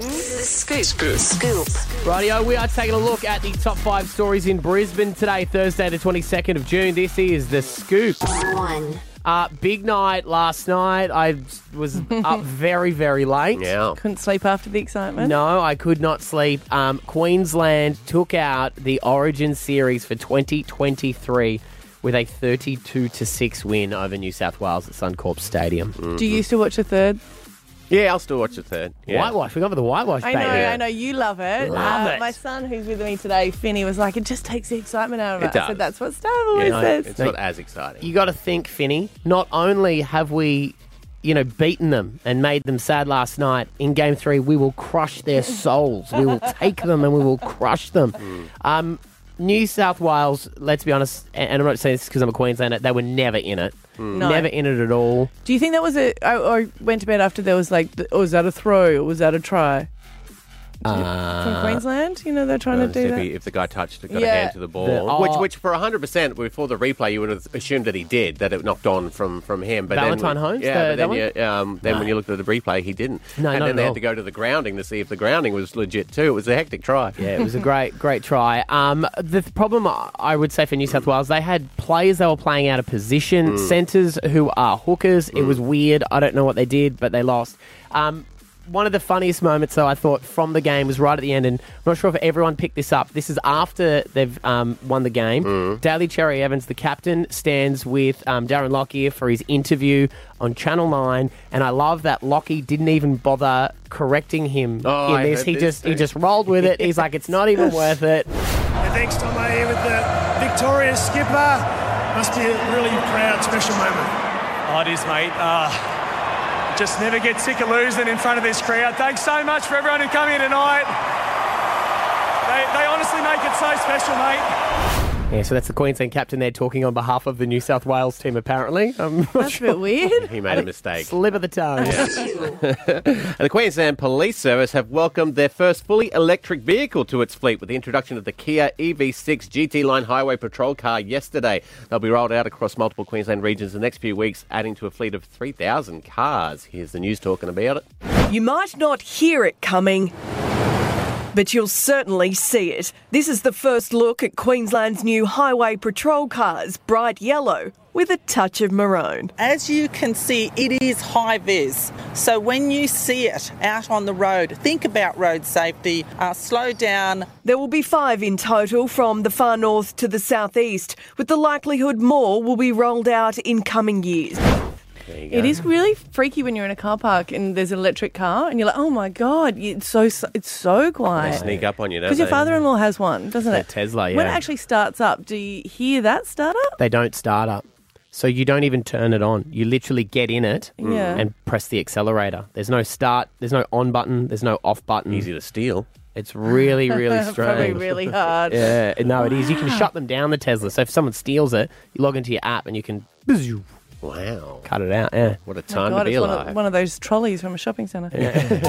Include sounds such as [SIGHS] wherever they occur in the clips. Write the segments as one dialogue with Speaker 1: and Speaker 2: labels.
Speaker 1: The Scoop. Scoop. Scoop.
Speaker 2: Rightio, we are taking a look at the top five stories in Brisbane today, Thursday, the 22nd of June. This is The Scoop.
Speaker 1: One.
Speaker 2: Uh, big night last night. I was up [LAUGHS] very, very late.
Speaker 3: Yeah.
Speaker 4: Couldn't sleep after the excitement.
Speaker 2: No, I could not sleep. Um, Queensland took out the Origin series for 2023 with a 32 to 6 win over New South Wales at Suncorp Stadium.
Speaker 4: Do you still watch the third?
Speaker 3: Yeah, I'll still watch the third. Yeah.
Speaker 2: Whitewash. We got for the whitewash,
Speaker 4: I
Speaker 2: baby.
Speaker 4: know, I know. You love it.
Speaker 2: Love
Speaker 4: Uh,
Speaker 2: it.
Speaker 4: My son, who's with me today, Finney, was like, it just takes the excitement out of
Speaker 3: It
Speaker 4: it. I
Speaker 3: does.
Speaker 4: said, that's what Stav always
Speaker 3: Yeah,
Speaker 4: says.
Speaker 3: it's not as exciting.
Speaker 2: You got to think, Finney. Not only have we, you know, beaten them and made them sad last night, in game three, we will crush their souls. we will take them and we will crush them. Um, New South Wales, let's be honest, and and I'm not saying this because I'm a Queenslander, they were never in it. Hmm.
Speaker 4: No.
Speaker 2: Never in it at all.
Speaker 4: Do you think that was a. I, I went to bed after there was like, oh, was that a throw or was that a try? From Queensland? You know, they're trying
Speaker 3: Uh,
Speaker 4: to do
Speaker 3: if,
Speaker 4: that.
Speaker 3: he, if the guy touched it, got
Speaker 4: Yeah.
Speaker 3: a hand to the ball,
Speaker 2: The- oh.
Speaker 3: which, which for 100% before the replay, you would have assumed that he did, that it knocked on from, from him. But
Speaker 2: Valentine
Speaker 3: then,
Speaker 2: Holmes,
Speaker 3: yeah,
Speaker 2: the-
Speaker 3: but
Speaker 2: that
Speaker 3: then, you, um, then when you looked at the replay, he didn't.
Speaker 2: No,
Speaker 3: and
Speaker 2: not
Speaker 3: then
Speaker 2: at
Speaker 3: they
Speaker 2: all.
Speaker 3: had to go to the grounding to see if the grounding was legit too. It was a hectic try.
Speaker 2: Yeah, it was a great, great try. Um, the th- problem I- I would say for New South Wales, they had players that were playing out of position, centres who are hookers. It was weird. I don't know what they did, but they lost. Um, one of the funniest moments, though, I thought from the game was right at the end, and I'm not sure if everyone picked this up. This is after they've um, won the game. Daly Cherry Evans, the captain, stands with um, Darren Lockyer for his interview on Channel 9, and I love that Lockie didn't even bother correcting him
Speaker 3: Oh,
Speaker 2: in this. He
Speaker 3: this
Speaker 2: just he just rolled with it. He's like, it's not even worth it.
Speaker 5: And thanks, Tomo, here with the victorious skipper. Must be a really proud, special moment. Oh, it is, mate. Uh, just never get sick of losing in front of this crowd. Thanks so much for everyone who come here tonight. They, they honestly make it so special, mate.
Speaker 2: Yeah, so that's the Queensland captain there talking on behalf of the New South Wales team, apparently. I'm [LAUGHS] um, not
Speaker 4: That's a bit weird.
Speaker 3: He made a mistake.
Speaker 2: Slip of the tongue. [LAUGHS]
Speaker 3: And the Queensland Police Service have welcomed their first fully electric vehicle to its fleet with the introduction of the Kia EV6 GT Line Highway Patrol car yesterday. They'll be rolled out across multiple Queensland regions in the next few weeks, adding to a fleet of 3,000 cars. Here's the news talking about it.
Speaker 6: You might not hear it coming, but you'll certainly see it. This is the first look at Queensland's new highway patrol cars, bright yellow with a touch of maroon.
Speaker 7: As you can see, it is high vis. So when you see it out on the road, think about road safety, uh, slow down.
Speaker 6: There will be five in total from the far north to the southeast, with the likelihood more will be rolled out in coming years.
Speaker 4: It is really freaky when you're in a car park and there's an electric car and you're like, oh my god, it's so it's so
Speaker 3: They
Speaker 4: quiet.
Speaker 3: sneak up on you, don't
Speaker 4: Because your father-in-law has one, doesn't
Speaker 2: The
Speaker 4: it?
Speaker 2: Tesla, Yeah.
Speaker 4: When it actually starts up, do you hear that start up?
Speaker 2: They don't start up. So you don't even turn it on. You literally get in it mm.
Speaker 4: Yeah.
Speaker 2: and press the accelerator. There's no start, there's no on button, there's no off button.
Speaker 3: Easy to steal.
Speaker 2: It's really, really [LAUGHS]
Speaker 4: Probably
Speaker 2: strange.
Speaker 4: really hard.
Speaker 2: Yeah, no, it is. You can [SIGHS] shut them down, the Tesla. So if someone steals it, you log into your app and you can
Speaker 3: Wow.
Speaker 2: cut it out. Yeah.
Speaker 3: What a
Speaker 4: Oh
Speaker 3: time
Speaker 4: God,
Speaker 3: to be
Speaker 4: it's one
Speaker 3: alive.
Speaker 4: of, one of those trolleys from a shopping centre.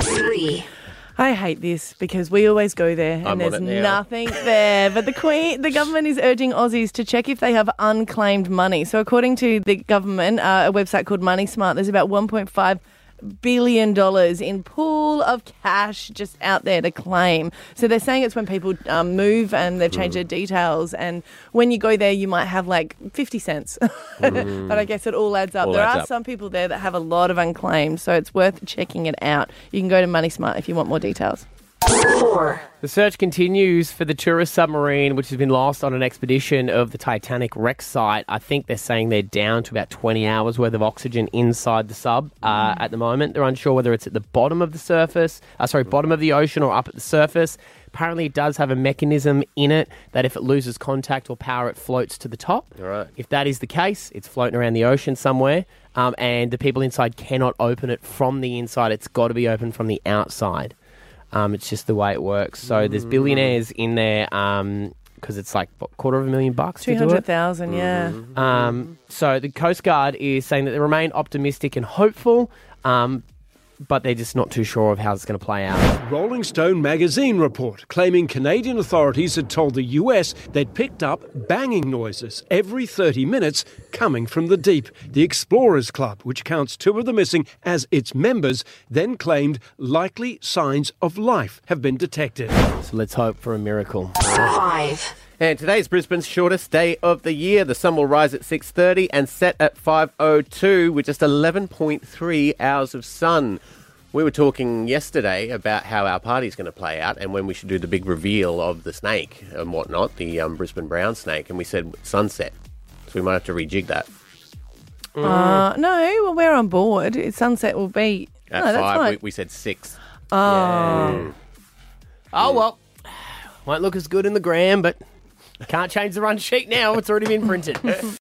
Speaker 1: Three. [LAUGHS]
Speaker 4: I hate this because we always go there and
Speaker 3: I'm on
Speaker 4: there's
Speaker 3: it now.
Speaker 4: nothing there. But the Queen, the government is urging Aussies to check if they have unclaimed money. So according to the government, uh, a website called Money Smart, there's about 1.5 billion dollars in pool of cash just out there to claim. So they're saying it's when people um, move and they've changed their details, and when you go there, you might have like 50 cents. [LAUGHS] but I guess it all adds up.
Speaker 3: All
Speaker 4: there
Speaker 3: adds
Speaker 4: are
Speaker 3: up.
Speaker 4: some people there that have a lot of unclaimed, so it's worth checking it out. You can go to Money Smart if you want more details.
Speaker 1: Four.
Speaker 2: The search continues for the tourist submarine, which has been lost on an expedition of the Titanic wreck site. I think they're saying they're down to about 20 hours worth of oxygen inside the sub uh, at the moment. They're unsure whether it's at the bottom of the surface, uh, sorry, bottom of the ocean or up at the surface. Apparently, it does have a mechanism in it that if it loses contact or power, it floats to the top.
Speaker 3: All right.
Speaker 2: If that is the case, it's floating around the ocean somewhere, um, and the people inside cannot open it from the inside. It's got to be open from the outside. Um, it's just the way it works. So there's billionaires in there because it's like what, quarter of a million bucks. to do it.
Speaker 4: 200,000, yeah.
Speaker 2: Um, so the Coast Guard is saying that they remain optimistic and hopeful. Um, but they're just not too sure of how it's going to play out.
Speaker 8: Rolling Stone magazine report claiming Canadian authorities had told the US they'd picked up banging noises every 30 minutes coming from the deep. The Explorers Club, which counts two of the missing as its members, then claimed likely signs of life have been detected.
Speaker 2: So let's hope for a miracle.
Speaker 1: Five.
Speaker 3: And today's Brisbane's shortest day of the year. The sun will rise at 6:30 and set at 5:02 with just 11.3 hours of sun. We were talking yesterday about how our party's going to play out and when we should do the big reveal of the snake and whatnot, the um, Brisbane brown snake, and we said sunset. So we might have to rejig that
Speaker 4: Uh, no, well, we're on board. Sunset will be.
Speaker 3: at
Speaker 4: no, that's
Speaker 3: five.
Speaker 4: fine.
Speaker 3: We, we said six.
Speaker 2: Oh, Oh well, won't look as good in the gram, but can't change the run sheet now. It's already been printed. [LAUGHS]